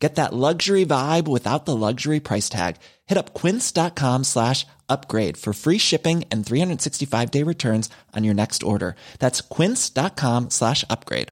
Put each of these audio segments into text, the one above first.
Get that luxury vibe without the luxury price tag. Hit up quince.com slash upgrade for free shipping and 365 day returns on your next order. That's quince.com slash upgrade.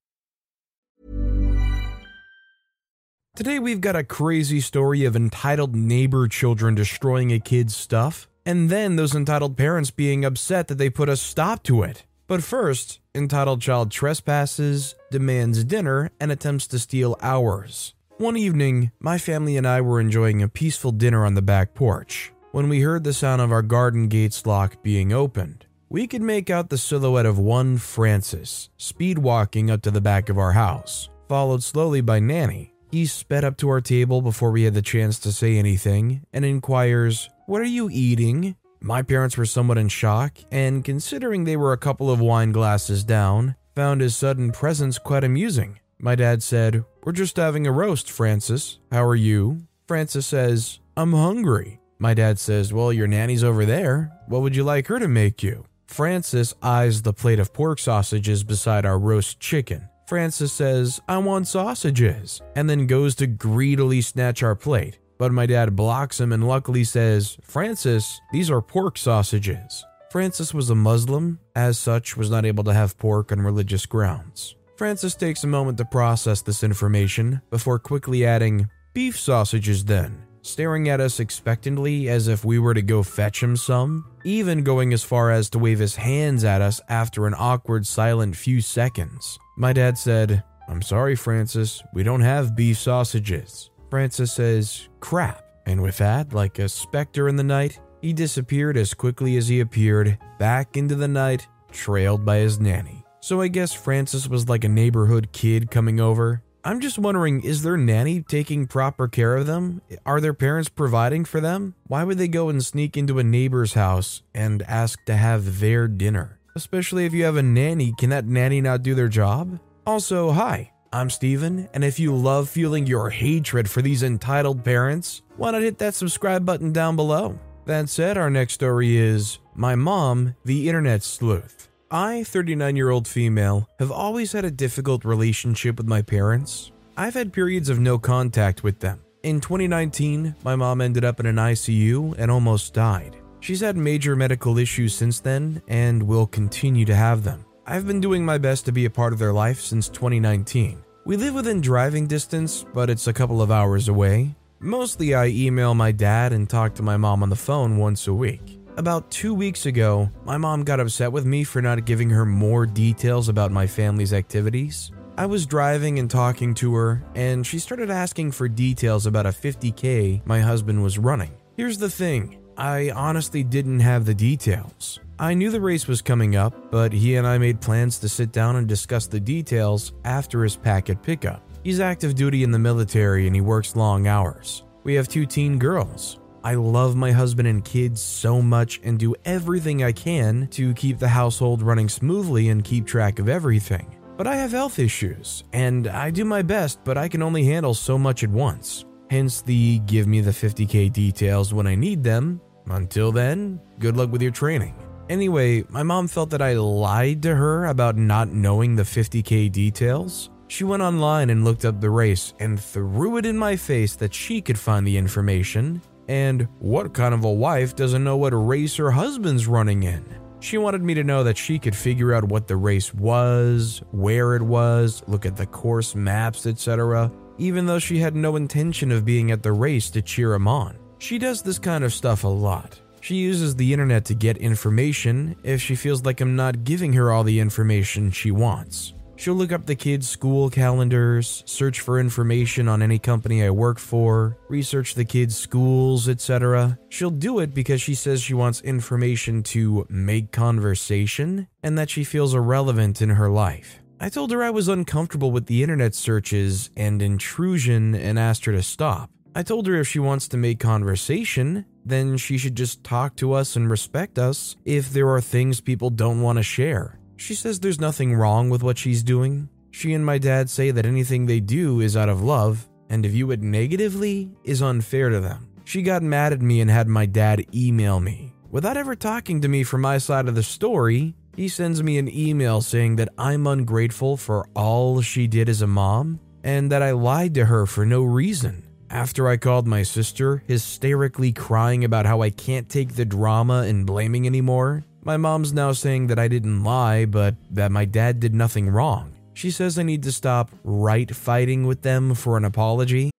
Today we've got a crazy story of entitled neighbor children destroying a kid's stuff, and then those entitled parents being upset that they put a stop to it. But first, entitled child trespasses, demands dinner, and attempts to steal ours. One evening, my family and I were enjoying a peaceful dinner on the back porch when we heard the sound of our garden gate's lock being opened. We could make out the silhouette of one Francis speed walking up to the back of our house, followed slowly by Nanny. He sped up to our table before we had the chance to say anything and inquires, What are you eating? My parents were somewhat in shock, and considering they were a couple of wine glasses down, found his sudden presence quite amusing. My dad said, We're just having a roast, Francis. How are you? Francis says, I'm hungry. My dad says, Well, your nanny's over there. What would you like her to make you? Francis eyes the plate of pork sausages beside our roast chicken. Francis says, I want sausages, and then goes to greedily snatch our plate. But my dad blocks him and luckily says, Francis, these are pork sausages. Francis was a Muslim, as such, was not able to have pork on religious grounds. Francis takes a moment to process this information before quickly adding, Beef sausages then, staring at us expectantly as if we were to go fetch him some, even going as far as to wave his hands at us after an awkward silent few seconds. My dad said, I'm sorry, Francis, we don't have beef sausages. Francis says, crap. And with that, like a specter in the night, he disappeared as quickly as he appeared, back into the night, trailed by his nanny. So I guess Francis was like a neighborhood kid coming over. I'm just wondering is their nanny taking proper care of them? Are their parents providing for them? Why would they go and sneak into a neighbor's house and ask to have their dinner? Especially if you have a nanny, can that nanny not do their job? Also, hi, I'm Steven, and if you love feeling your hatred for these entitled parents, why not hit that subscribe button down below? That said, our next story is My Mom, the Internet Sleuth. I, 39 year old female, have always had a difficult relationship with my parents. I've had periods of no contact with them. In 2019, my mom ended up in an ICU and almost died. She's had major medical issues since then and will continue to have them. I've been doing my best to be a part of their life since 2019. We live within driving distance, but it's a couple of hours away. Mostly, I email my dad and talk to my mom on the phone once a week. About two weeks ago, my mom got upset with me for not giving her more details about my family's activities. I was driving and talking to her, and she started asking for details about a 50K my husband was running. Here's the thing I honestly didn't have the details. I knew the race was coming up, but he and I made plans to sit down and discuss the details after his packet pickup. He's active duty in the military and he works long hours. We have two teen girls. I love my husband and kids so much and do everything I can to keep the household running smoothly and keep track of everything. But I have health issues, and I do my best, but I can only handle so much at once. Hence the give me the 50k details when I need them. Until then, good luck with your training. Anyway, my mom felt that I lied to her about not knowing the 50k details. She went online and looked up the race and threw it in my face that she could find the information. And what kind of a wife doesn't know what race her husband's running in? She wanted me to know that she could figure out what the race was, where it was, look at the course maps, etc., even though she had no intention of being at the race to cheer him on. She does this kind of stuff a lot. She uses the internet to get information if she feels like I'm not giving her all the information she wants. She'll look up the kids' school calendars, search for information on any company I work for, research the kids' schools, etc. She'll do it because she says she wants information to make conversation and that she feels irrelevant in her life. I told her I was uncomfortable with the internet searches and intrusion and asked her to stop. I told her if she wants to make conversation, then she should just talk to us and respect us if there are things people don't want to share. She says there's nothing wrong with what she's doing. She and my dad say that anything they do is out of love, and to view it negatively is unfair to them. She got mad at me and had my dad email me. Without ever talking to me from my side of the story, he sends me an email saying that I'm ungrateful for all she did as a mom and that I lied to her for no reason. After I called my sister, hysterically crying about how I can't take the drama and blaming anymore, my mom's now saying that I didn't lie, but that my dad did nothing wrong. She says I need to stop right fighting with them for an apology.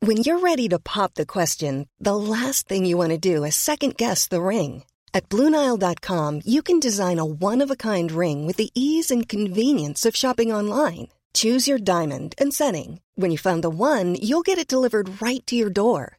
When you're ready to pop the question, the last thing you want to do is second guess the ring. At Bluenile.com, you can design a one of a kind ring with the ease and convenience of shopping online. Choose your diamond and setting. When you find the one, you'll get it delivered right to your door.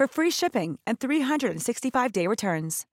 for free shipping and 365-day returns.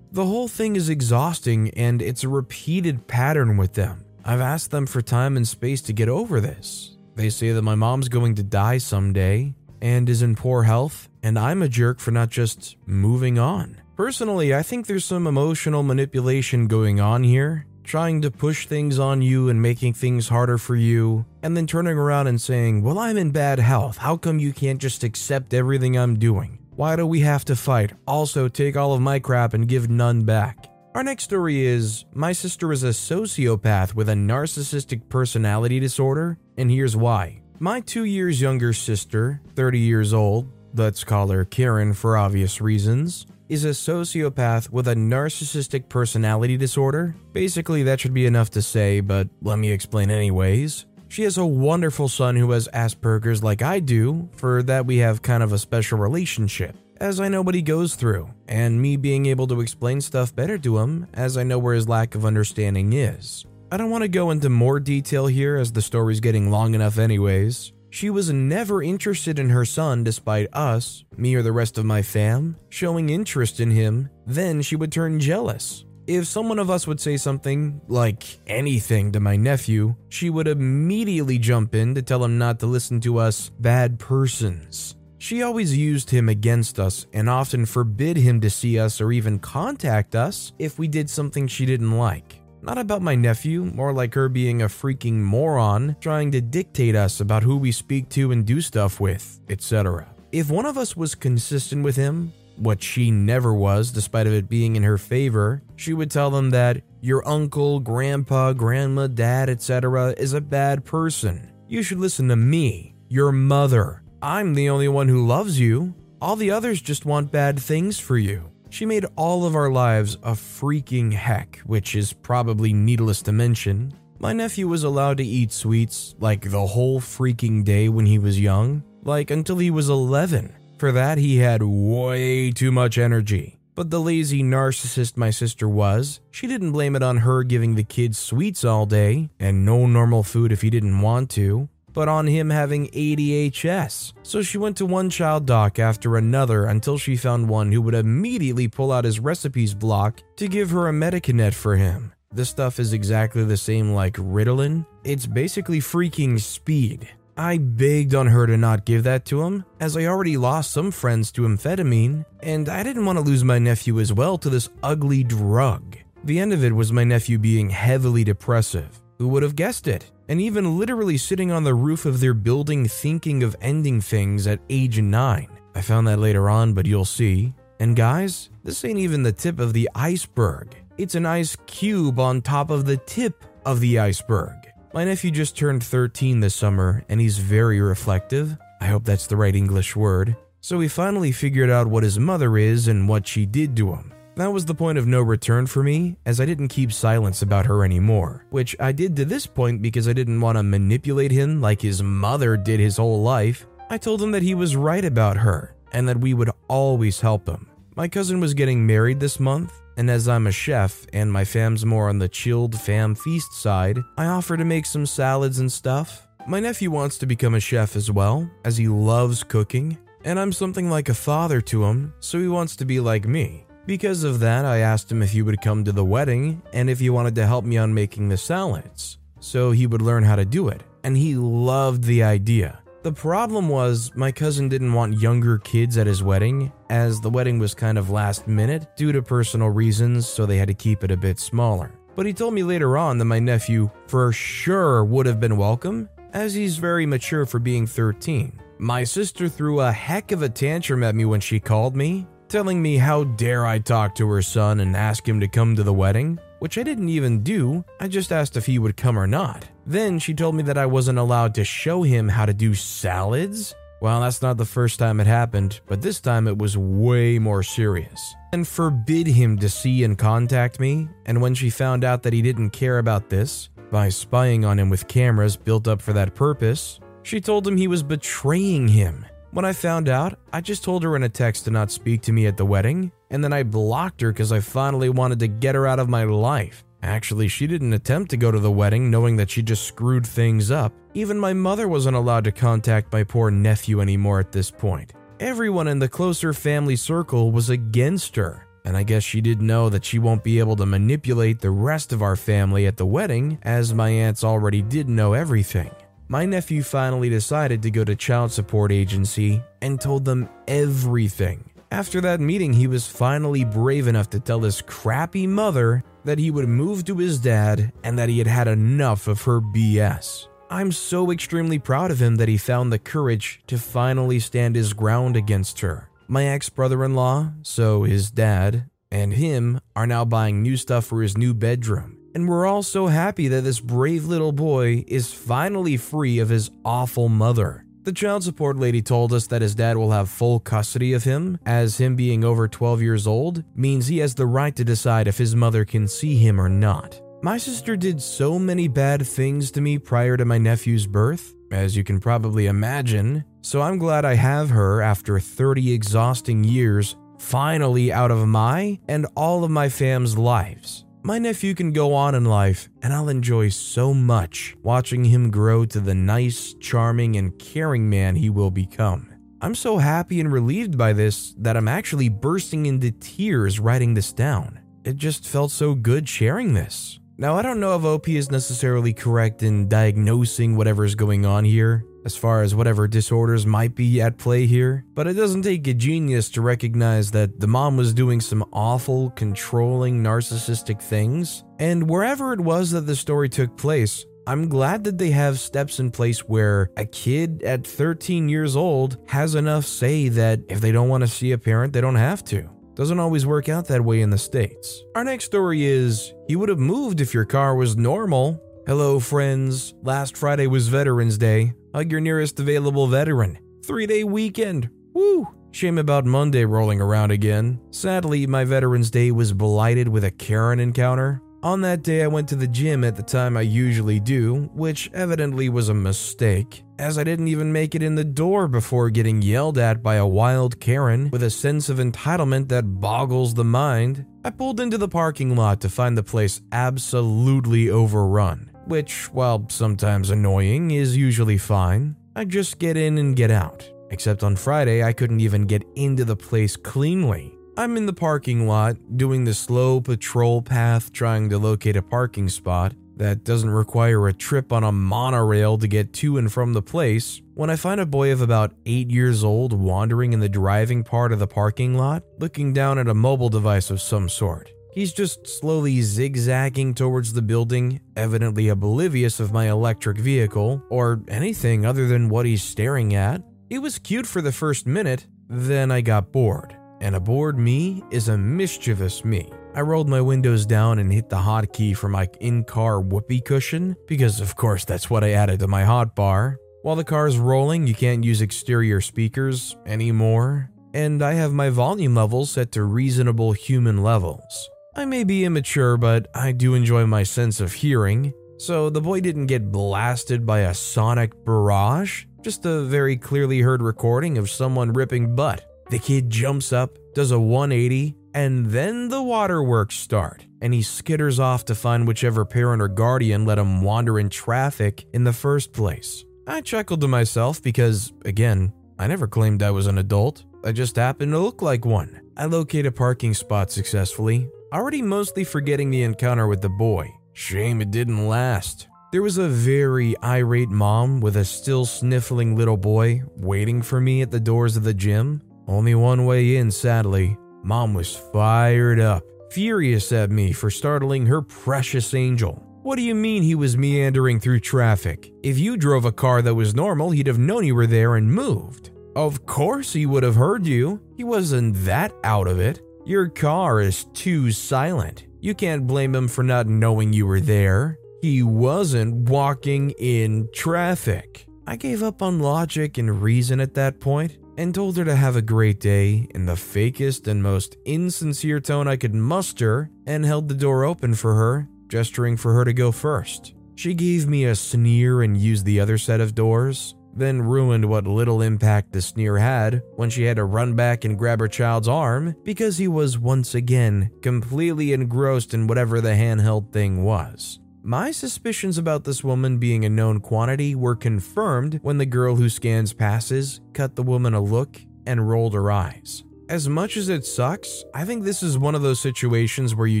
The whole thing is exhausting and it's a repeated pattern with them. I've asked them for time and space to get over this. They say that my mom's going to die someday and is in poor health, and I'm a jerk for not just moving on. Personally, I think there's some emotional manipulation going on here, trying to push things on you and making things harder for you, and then turning around and saying, Well, I'm in bad health. How come you can't just accept everything I'm doing? Why do we have to fight? Also, take all of my crap and give none back. Our next story is My sister is a sociopath with a narcissistic personality disorder, and here's why. My two years younger sister, 30 years old, let's call her Karen for obvious reasons, is a sociopath with a narcissistic personality disorder. Basically, that should be enough to say, but let me explain anyways. She has a wonderful son who has Asperger's like I do, for that we have kind of a special relationship as I know what he goes through, and me being able to explain stuff better to him as I know where his lack of understanding is. I don't want to go into more detail here as the story's getting long enough, anyways. She was never interested in her son despite us, me or the rest of my fam, showing interest in him, then she would turn jealous. If someone of us would say something, like anything, to my nephew, she would immediately jump in to tell him not to listen to us bad persons. She always used him against us and often forbid him to see us or even contact us if we did something she didn't like. Not about my nephew, more like her being a freaking moron trying to dictate us about who we speak to and do stuff with, etc. If one of us was consistent with him, what she never was despite of it being in her favor, she would tell them that your uncle, grandpa, grandma, dad, etc. is a bad person. You should listen to me, your mother, I'm the only one who loves you. All the others just want bad things for you. She made all of our lives a freaking heck, which is probably needless to mention. My nephew was allowed to eat sweets like the whole freaking day when he was young, like until he was 11. For that, he had way too much energy. But the lazy narcissist my sister was, she didn't blame it on her giving the kids sweets all day and no normal food if he didn't want to but on him having ADHS. So she went to one child doc after another until she found one who would immediately pull out his recipes block to give her a Medikinet for him. This stuff is exactly the same like Ritalin. It's basically freaking speed. I begged on her to not give that to him, as I already lost some friends to amphetamine, and I didn't want to lose my nephew as well to this ugly drug. The end of it was my nephew being heavily depressive. Who would have guessed it? And even literally sitting on the roof of their building thinking of ending things at age 9. I found that later on, but you'll see. And guys, this ain't even the tip of the iceberg. It's an ice cube on top of the tip of the iceberg. My nephew just turned 13 this summer and he's very reflective. I hope that's the right English word. So he finally figured out what his mother is and what she did to him. That was the point of no return for me, as I didn't keep silence about her anymore, which I did to this point because I didn't want to manipulate him like his mother did his whole life. I told him that he was right about her and that we would always help him. My cousin was getting married this month, and as I'm a chef and my fam's more on the chilled fam feast side, I offer to make some salads and stuff. My nephew wants to become a chef as well, as he loves cooking, and I'm something like a father to him, so he wants to be like me. Because of that, I asked him if he would come to the wedding and if he wanted to help me on making the salads, so he would learn how to do it, and he loved the idea. The problem was, my cousin didn't want younger kids at his wedding, as the wedding was kind of last minute due to personal reasons, so they had to keep it a bit smaller. But he told me later on that my nephew for sure would have been welcome, as he's very mature for being 13. My sister threw a heck of a tantrum at me when she called me, telling me how dare I talk to her son and ask him to come to the wedding, which I didn't even do, I just asked if he would come or not. Then she told me that I wasn't allowed to show him how to do salads. Well, that's not the first time it happened, but this time it was way more serious. And forbid him to see and contact me, and when she found out that he didn't care about this, by spying on him with cameras built up for that purpose, she told him he was betraying him. When I found out, I just told her in a text to not speak to me at the wedding, and then I blocked her because I finally wanted to get her out of my life. Actually, she didn't attempt to go to the wedding knowing that she just screwed things up. Even my mother wasn't allowed to contact my poor nephew anymore at this point. Everyone in the closer family circle was against her, and I guess she didn't know that she won't be able to manipulate the rest of our family at the wedding, as my aunts already did know everything. My nephew finally decided to go to child support agency and told them everything. After that meeting, he was finally brave enough to tell his crappy mother that he would move to his dad and that he had had enough of her BS. I'm so extremely proud of him that he found the courage to finally stand his ground against her. My ex brother in law, so his dad, and him are now buying new stuff for his new bedroom. And we're all so happy that this brave little boy is finally free of his awful mother. The child support lady told us that his dad will have full custody of him, as him being over 12 years old means he has the right to decide if his mother can see him or not. My sister did so many bad things to me prior to my nephew's birth, as you can probably imagine, so I'm glad I have her after 30 exhausting years finally out of my and all of my fam's lives. My nephew can go on in life, and I'll enjoy so much watching him grow to the nice, charming, and caring man he will become. I'm so happy and relieved by this that I'm actually bursting into tears writing this down. It just felt so good sharing this. Now, I don't know if OP is necessarily correct in diagnosing whatever's going on here, as far as whatever disorders might be at play here, but it doesn't take a genius to recognize that the mom was doing some awful, controlling, narcissistic things. And wherever it was that the story took place, I'm glad that they have steps in place where a kid at 13 years old has enough say that if they don't want to see a parent, they don't have to. Doesn't always work out that way in the States. Our next story is You would have moved if your car was normal. Hello, friends. Last Friday was Veterans Day. Hug your nearest available veteran. Three day weekend. Woo! Shame about Monday rolling around again. Sadly, my Veterans Day was blighted with a Karen encounter. On that day, I went to the gym at the time I usually do, which evidently was a mistake, as I didn't even make it in the door before getting yelled at by a wild Karen with a sense of entitlement that boggles the mind. I pulled into the parking lot to find the place absolutely overrun which, while sometimes annoying, is usually fine. I just get in and get out. Except on Friday, I couldn't even get into the place cleanly. I'm in the parking lot, doing the slow patrol path trying to locate a parking spot that doesn't require a trip on a monorail to get to and from the place, when I find a boy of about 8 years old wandering in the driving part of the parking lot, looking down at a mobile device of some sort. He's just slowly zigzagging towards the building, evidently oblivious of my electric vehicle or anything other than what he's staring at. It was cute for the first minute, then I got bored. and aboard me is a mischievous me. I rolled my windows down and hit the hotkey for my in car whoopee cushion, because of course that's what I added to my hotbar. While the car's rolling, you can't use exterior speakers anymore, and I have my volume levels set to reasonable human levels. I may be immature, but I do enjoy my sense of hearing, so the boy didn't get blasted by a sonic barrage, just a very clearly heard recording of someone ripping butt. The kid jumps up, does a 180, and then the waterworks start, and he skitters off to find whichever parent or guardian let him wander in traffic in the first place. I chuckled to myself because, again, I never claimed I was an adult. I just happened to look like one. I locate a parking spot successfully, already mostly forgetting the encounter with the boy. Shame it didn't last. There was a very irate mom with a still sniffling little boy waiting for me at the doors of the gym. Only one way in, sadly. Mom was fired up, furious at me for startling her precious angel. What do you mean he was meandering through traffic? If you drove a car that was normal, he'd have known you were there and moved. Of course he would have heard you. He wasn't that out of it. Your car is too silent. You can't blame him for not knowing you were there. He wasn't walking in traffic. I gave up on logic and reason at that point and told her to have a great day in the fakest and most insincere tone I could muster and held the door open for her, gesturing for her to go first. She gave me a sneer and used the other set of doors, then ruined what little impact the sneer had when she had to run back and grab her child's arm because he was once again completely engrossed in whatever the handheld thing was. My suspicions about this woman being a known quantity were confirmed when the girl who scans passes cut the woman a look and rolled her eyes. As much as it sucks, I think this is one of those situations where you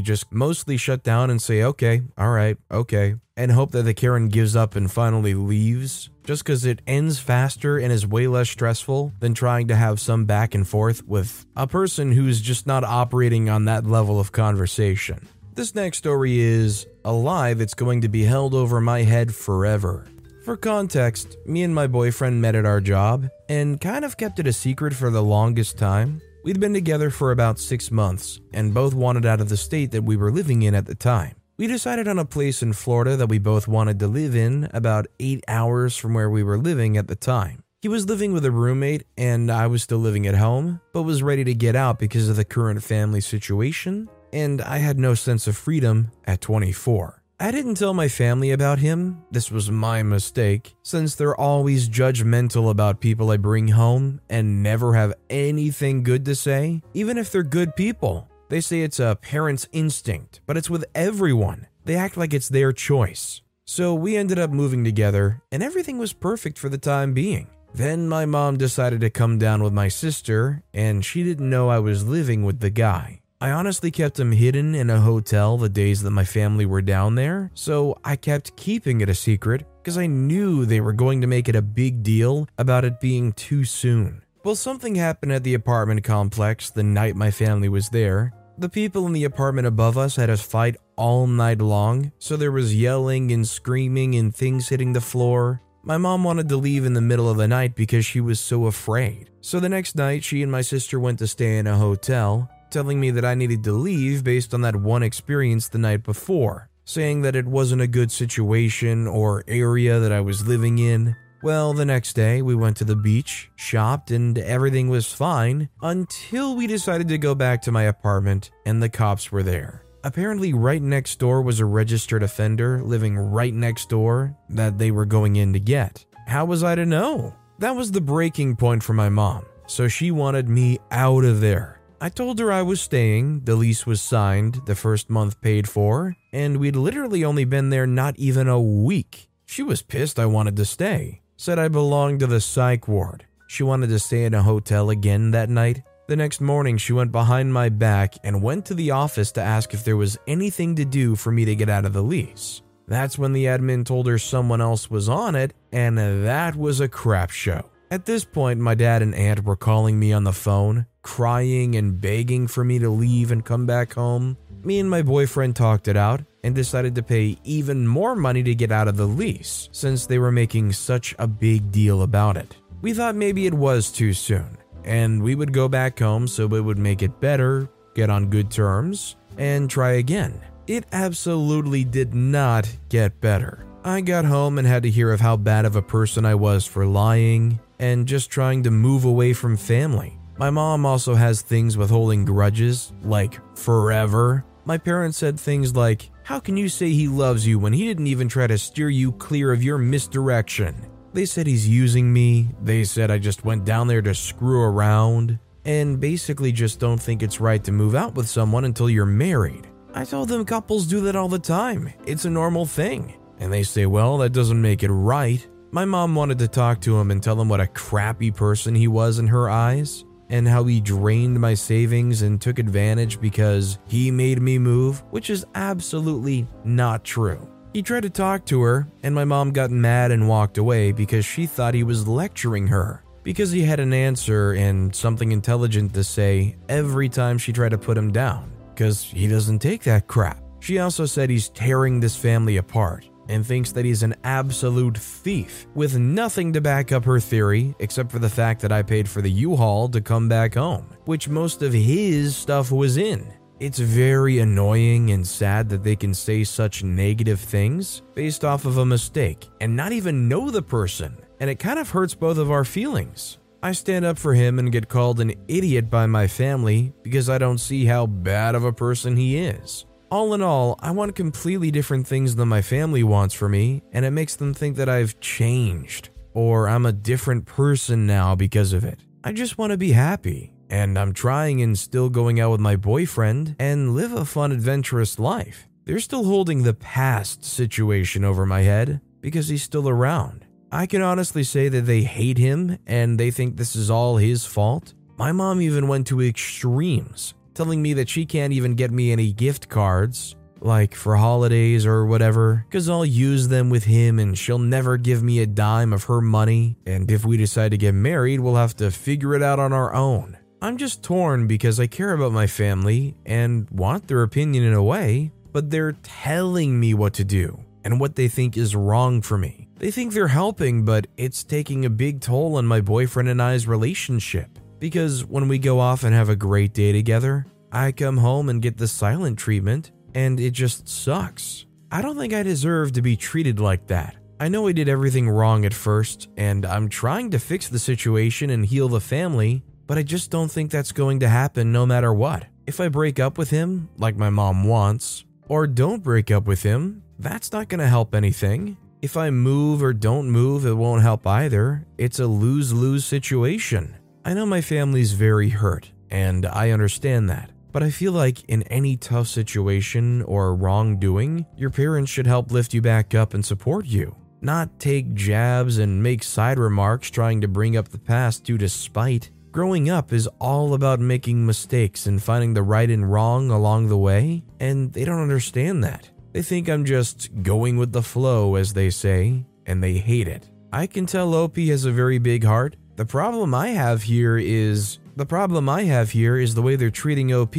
just mostly shut down and say, okay, alright, okay, and hope that the Karen gives up and finally leaves, just because it ends faster and is way less stressful than trying to have some back and forth with a person who's just not operating on that level of conversation. This next story is a lie that's going to be held over my head forever. For context, me and my boyfriend met at our job and kind of kept it a secret for the longest time. We'd been together for about six months and both wanted out of the state that we were living in at the time. We decided on a place in Florida that we both wanted to live in, about eight hours from where we were living at the time. He was living with a roommate, and I was still living at home, but was ready to get out because of the current family situation and I had no sense of freedom at 24. I didn't tell my family about him. This was my mistake, since they're always judgmental about people I bring home and never have anything good to say, even if they're good people. They say it's a parent's instinct, but it's with everyone. They act like it's their choice. So we ended up moving together, and everything was perfect for the time being. Then my mom decided to come down with my sister, and she didn't know I was living with the guy. I honestly kept him hidden in a hotel the days that my family were down there, so I kept keeping it a secret because I knew they were going to make it a big deal about it being too soon. Well, something happened at the apartment complex the night my family was there. The people in the apartment above us had a fight all night long, so there was yelling and screaming and things hitting the floor. My mom wanted to leave in the middle of the night because she was so afraid. So the next night, she and my sister went to stay in a hotel, telling me that I needed to leave based on that one experience the night before, saying that it wasn't a good situation or area that I was living in. Well, the next day we went to the beach, shopped, and everything was fine until we decided to go back to my apartment and the cops were there. Apparently, right next door was a registered offender living right next door that they were going in to get. How was I to know? That was the breaking point for my mom, so she wanted me out of there. I told her I was staying, the lease was signed, the first month paid for, and we'd literally only been there not even a week. She was pissed I wanted to stay, said I belonged to the psych ward. She wanted to stay in a hotel again that night. The next morning, she went behind my back and went to the office to ask if there was anything to do for me to get out of the lease. That's when the admin told her someone else was on it, and that was a crap show. At this point, my dad and aunt were calling me on the phone, crying and begging for me to leave and come back home. Me and my boyfriend talked it out and decided to pay even more money to get out of the lease since they were making such a big deal about it. We thought maybe it was too soon. and we would go back home so it would make it better, get on good terms, and try again. It absolutely did not get better. I got home and had to hear of how bad of a person I was for lying and just trying to move away from family. My mom also has things with holding grudges, like forever. My parents said things like, How can you say he loves you when he didn't even try to steer you clear of your misdirection? They said he's using me. They said I just went down there to screw around. And basically just don't think it's right to move out with someone until you're married. I told them couples do that all the time. It's a normal thing. And they say, well, that doesn't make it right. My mom wanted to talk to him and tell him what a crappy person he was in her eyes and how he drained my savings and took advantage because he made me move, which is absolutely not true. He tried to talk to her, and my mom got mad and walked away because she thought he was lecturing her. Because he had an answer and something intelligent to say every time she tried to put him down, because he doesn't take that crap. She also said he's tearing this family apart and thinks that he's an absolute thief, with nothing to back up her theory except for the fact that I paid for the U Haul to come back home, which most of his stuff was in. It's very annoying and sad that they can say such negative things based off of a mistake and not even know the person, and it kind of hurts both of our feelings. I stand up for him and get called an idiot by my family because I don't see how bad of a person he is. All in all, I want completely different things than my family wants for me, and it makes them think that I've changed, or I'm a different person now because of it. I just want to be happy, and I'm trying and still going out with my boyfriend and live a fun, adventurous life. They're still holding the past situation over my head because he's still around. I can honestly say that they hate him and they think this is all his fault. My mom even went to extremes telling me that she can't even get me any gift cards, like for holidays or whatever, because I'll use them with him and she'll never give me a dime of her money. And if we decide to get married, we'll have to figure it out on our own. I'm just torn because I care about my family and want their opinion in a way, but they're telling me what to do and what they think is wrong for me. They think they're helping, but it's taking a big toll on my boyfriend and I's relationship. Because when we go off and have a great day together, I come home and get the silent treatment, and it just sucks. I don't think I deserve to be treated like that. I know I did everything wrong at first, and I'm trying to fix the situation and heal the family, but I just don't think that's going to happen no matter what. If I break up with him, like my mom wants, or don't break up with him, that's not going to help anything. If I move or don't move, it won't help either. It's a lose lose situation. I know my family's very hurt, and I understand that. But I feel like in any tough situation or wrongdoing, your parents should help lift you back up and support you, not take jabs and make side remarks trying to bring up the past due to spite. Growing up is all about making mistakes and finding the right and wrong along the way, and they don't understand that. They think I'm just going with the flow, as they say, and they hate it. I can tell OP has a very big heart, the problem I have here is the problem I have here is the way they're treating OP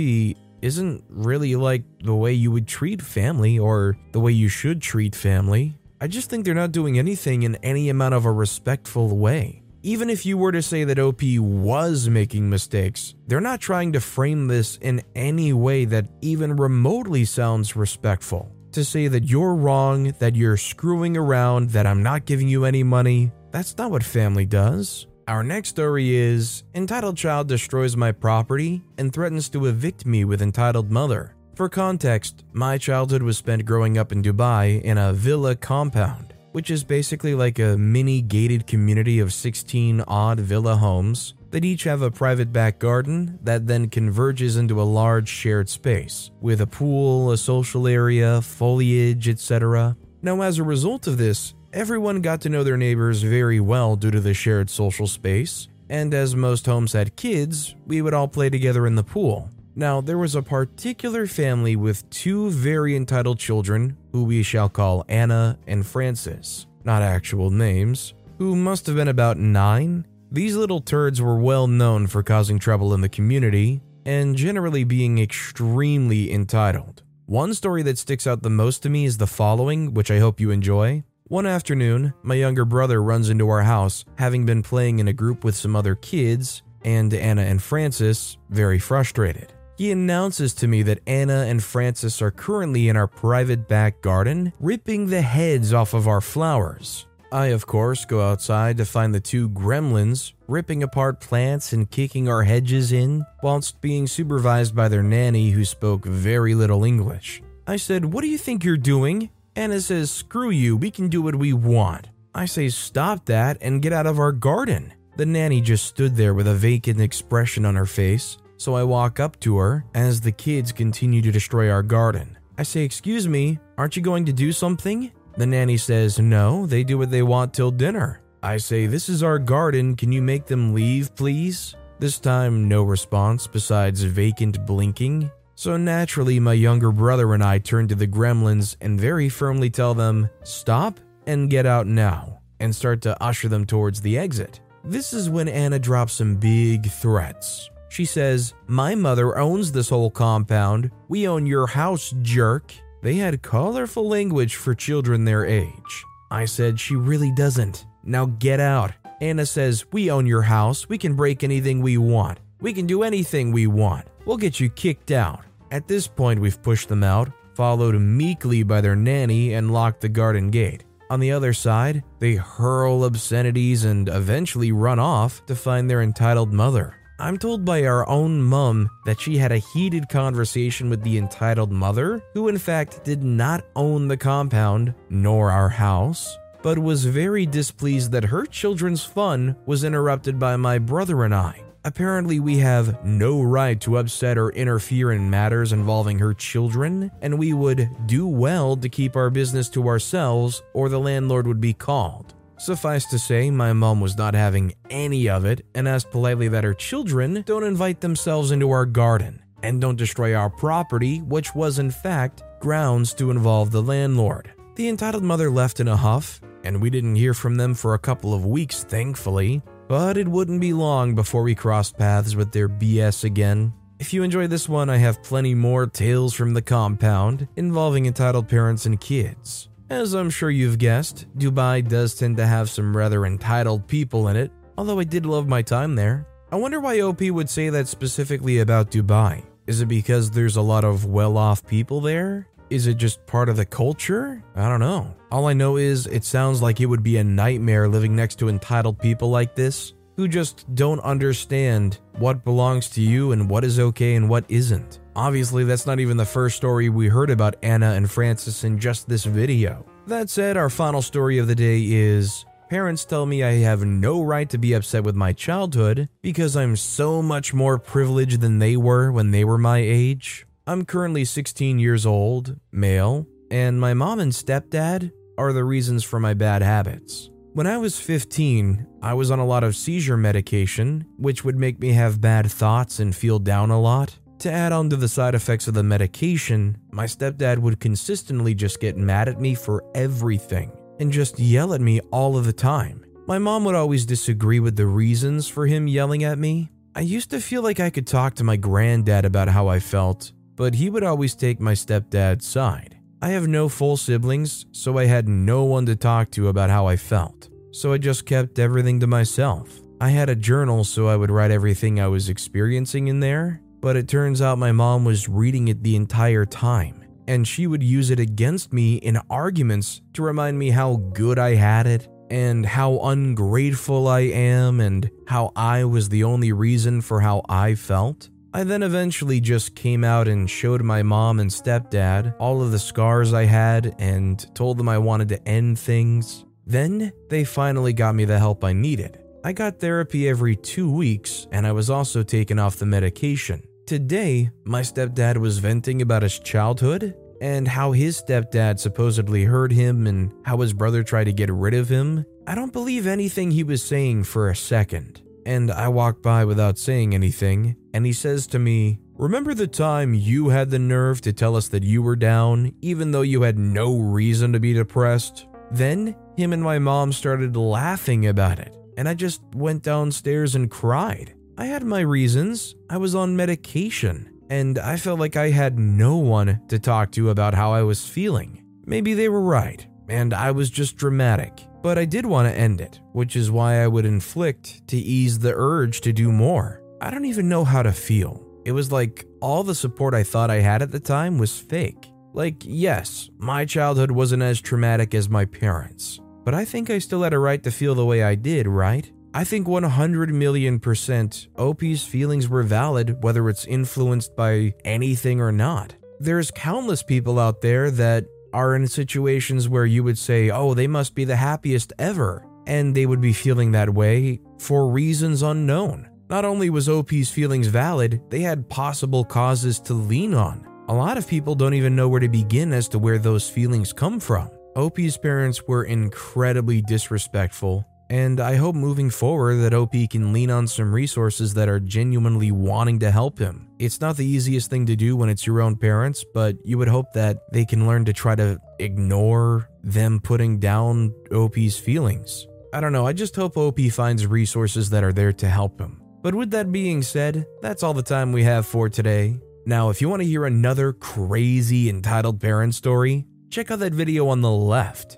isn't really like the way you would treat family or the way you should treat family. I just think they're not doing anything in any amount of a respectful way. Even if you were to say that OP was making mistakes, they're not trying to frame this in any way that even remotely sounds respectful. To say that you're wrong, that you're screwing around, that I'm not giving you any money, that's not what family does. Our next story is Entitled Child destroys my property and threatens to evict me with entitled mother. For context, my childhood was spent growing up in Dubai in a villa compound, which is basically like a mini gated community of 16 odd villa homes that each have a private back garden that then converges into a large shared space with a pool, a social area, foliage, etc. Now, as a result of this, Everyone got to know their neighbors very well due to the shared social space, and as most homes had kids, we would all play together in the pool. Now, there was a particular family with two very entitled children, who we shall call Anna and Francis, not actual names, who must have been about nine. These little turds were well known for causing trouble in the community and generally being extremely entitled. One story that sticks out the most to me is the following, which I hope you enjoy. One afternoon, my younger brother runs into our house, having been playing in a group with some other kids, and Anna and Francis very frustrated. He announces to me that Anna and Francis are currently in our private back garden, ripping the heads off of our flowers. I, of course, go outside to find the two gremlins ripping apart plants and kicking our hedges in, whilst being supervised by their nanny who spoke very little English. I said, What do you think you're doing? Anna says, Screw you, we can do what we want. I say, Stop that and get out of our garden. The nanny just stood there with a vacant expression on her face, so I walk up to her as the kids continue to destroy our garden. I say, Excuse me, aren't you going to do something? The nanny says, No, they do what they want till dinner. I say, This is our garden, can you make them leave, please? This time, no response besides vacant blinking. So naturally, my younger brother and I turn to the gremlins and very firmly tell them, Stop and get out now, and start to usher them towards the exit. This is when Anna drops some big threats. She says, My mother owns this whole compound. We own your house, jerk. They had colorful language for children their age. I said, She really doesn't. Now get out. Anna says, We own your house. We can break anything we want. We can do anything we want. We'll get you kicked out. At this point, we've pushed them out, followed meekly by their nanny, and locked the garden gate. On the other side, they hurl obscenities and eventually run off to find their entitled mother. I'm told by our own mum that she had a heated conversation with the entitled mother, who in fact did not own the compound nor our house, but was very displeased that her children's fun was interrupted by my brother and I. Apparently, we have no right to upset or interfere in matters involving her children, and we would do well to keep our business to ourselves or the landlord would be called. Suffice to say, my mom was not having any of it and asked politely that her children don't invite themselves into our garden and don't destroy our property, which was in fact grounds to involve the landlord. The entitled mother left in a huff, and we didn't hear from them for a couple of weeks, thankfully. But it wouldn't be long before we crossed paths with their BS again. If you enjoyed this one, I have plenty more tales from the compound involving entitled parents and kids. As I'm sure you've guessed, Dubai does tend to have some rather entitled people in it, although I did love my time there. I wonder why OP would say that specifically about Dubai. Is it because there's a lot of well off people there? Is it just part of the culture? I don't know. All I know is it sounds like it would be a nightmare living next to entitled people like this who just don't understand what belongs to you and what is okay and what isn't. Obviously, that's not even the first story we heard about Anna and Francis in just this video. That said, our final story of the day is Parents tell me I have no right to be upset with my childhood because I'm so much more privileged than they were when they were my age. I'm currently 16 years old, male, and my mom and stepdad are the reasons for my bad habits. When I was 15, I was on a lot of seizure medication, which would make me have bad thoughts and feel down a lot. To add on to the side effects of the medication, my stepdad would consistently just get mad at me for everything and just yell at me all of the time. My mom would always disagree with the reasons for him yelling at me. I used to feel like I could talk to my granddad about how I felt, but he would always take my stepdad's side. I have no full siblings, so I had no one to talk to about how I felt. So I just kept everything to myself. I had a journal so I would write everything I was experiencing in there, but it turns out my mom was reading it the entire time, and she would use it against me in arguments to remind me how good I had it and how ungrateful I am and how I was the only reason for how I felt. I then eventually just came out and showed my mom and stepdad all of the scars I had and told them I wanted to end things. Then they finally got me the help I needed. I got therapy every two weeks and I was also taken off the medication. Today, my stepdad was venting about his childhood and how his stepdad supposedly hurt him and how his brother tried to get rid of him. I don't believe anything he was saying for a second and I walk by without saying anything, and he says to me, Remember the time you had the nerve to tell us that you were down, even though you had no reason to be depressed? Then, him and my mom started laughing about it, and I just went downstairs and cried. I had my reasons. I was on medication, and I felt like I had no one to talk to about how I was feeling. Maybe they were right, and I was just dramatic. But I did want to end it, which is why I would inflict to ease the urge to do more. I don't even know how to feel. It was like all the support I thought I had at the time was fake. Like, yes, my childhood wasn't as traumatic as my parents, but I think I still had a right to feel the way I did, right? I think 100 million percent OP's feelings were valid, whether it's influenced by anything or not. There's countless people out there that are in situations where you would say, oh, they must be the happiest ever, and they would be feeling that way for reasons unknown. Not only was OP's feelings valid, they had possible causes to lean on. A lot of people don't even know where to begin as to where those feelings come from. OP's parents were incredibly disrespectful, and I hope moving forward that OP can lean on some resources that are genuinely wanting to help him. It's not the easiest thing to do when it's your own parents, but you would hope that they can learn to try to ignore them putting down OP's feelings. I don't know, I just hope OP finds resources that are there to help him. But with that being said, that's all the time we have for today. Now, if you want to hear another crazy entitled parent story, check out that video on the left.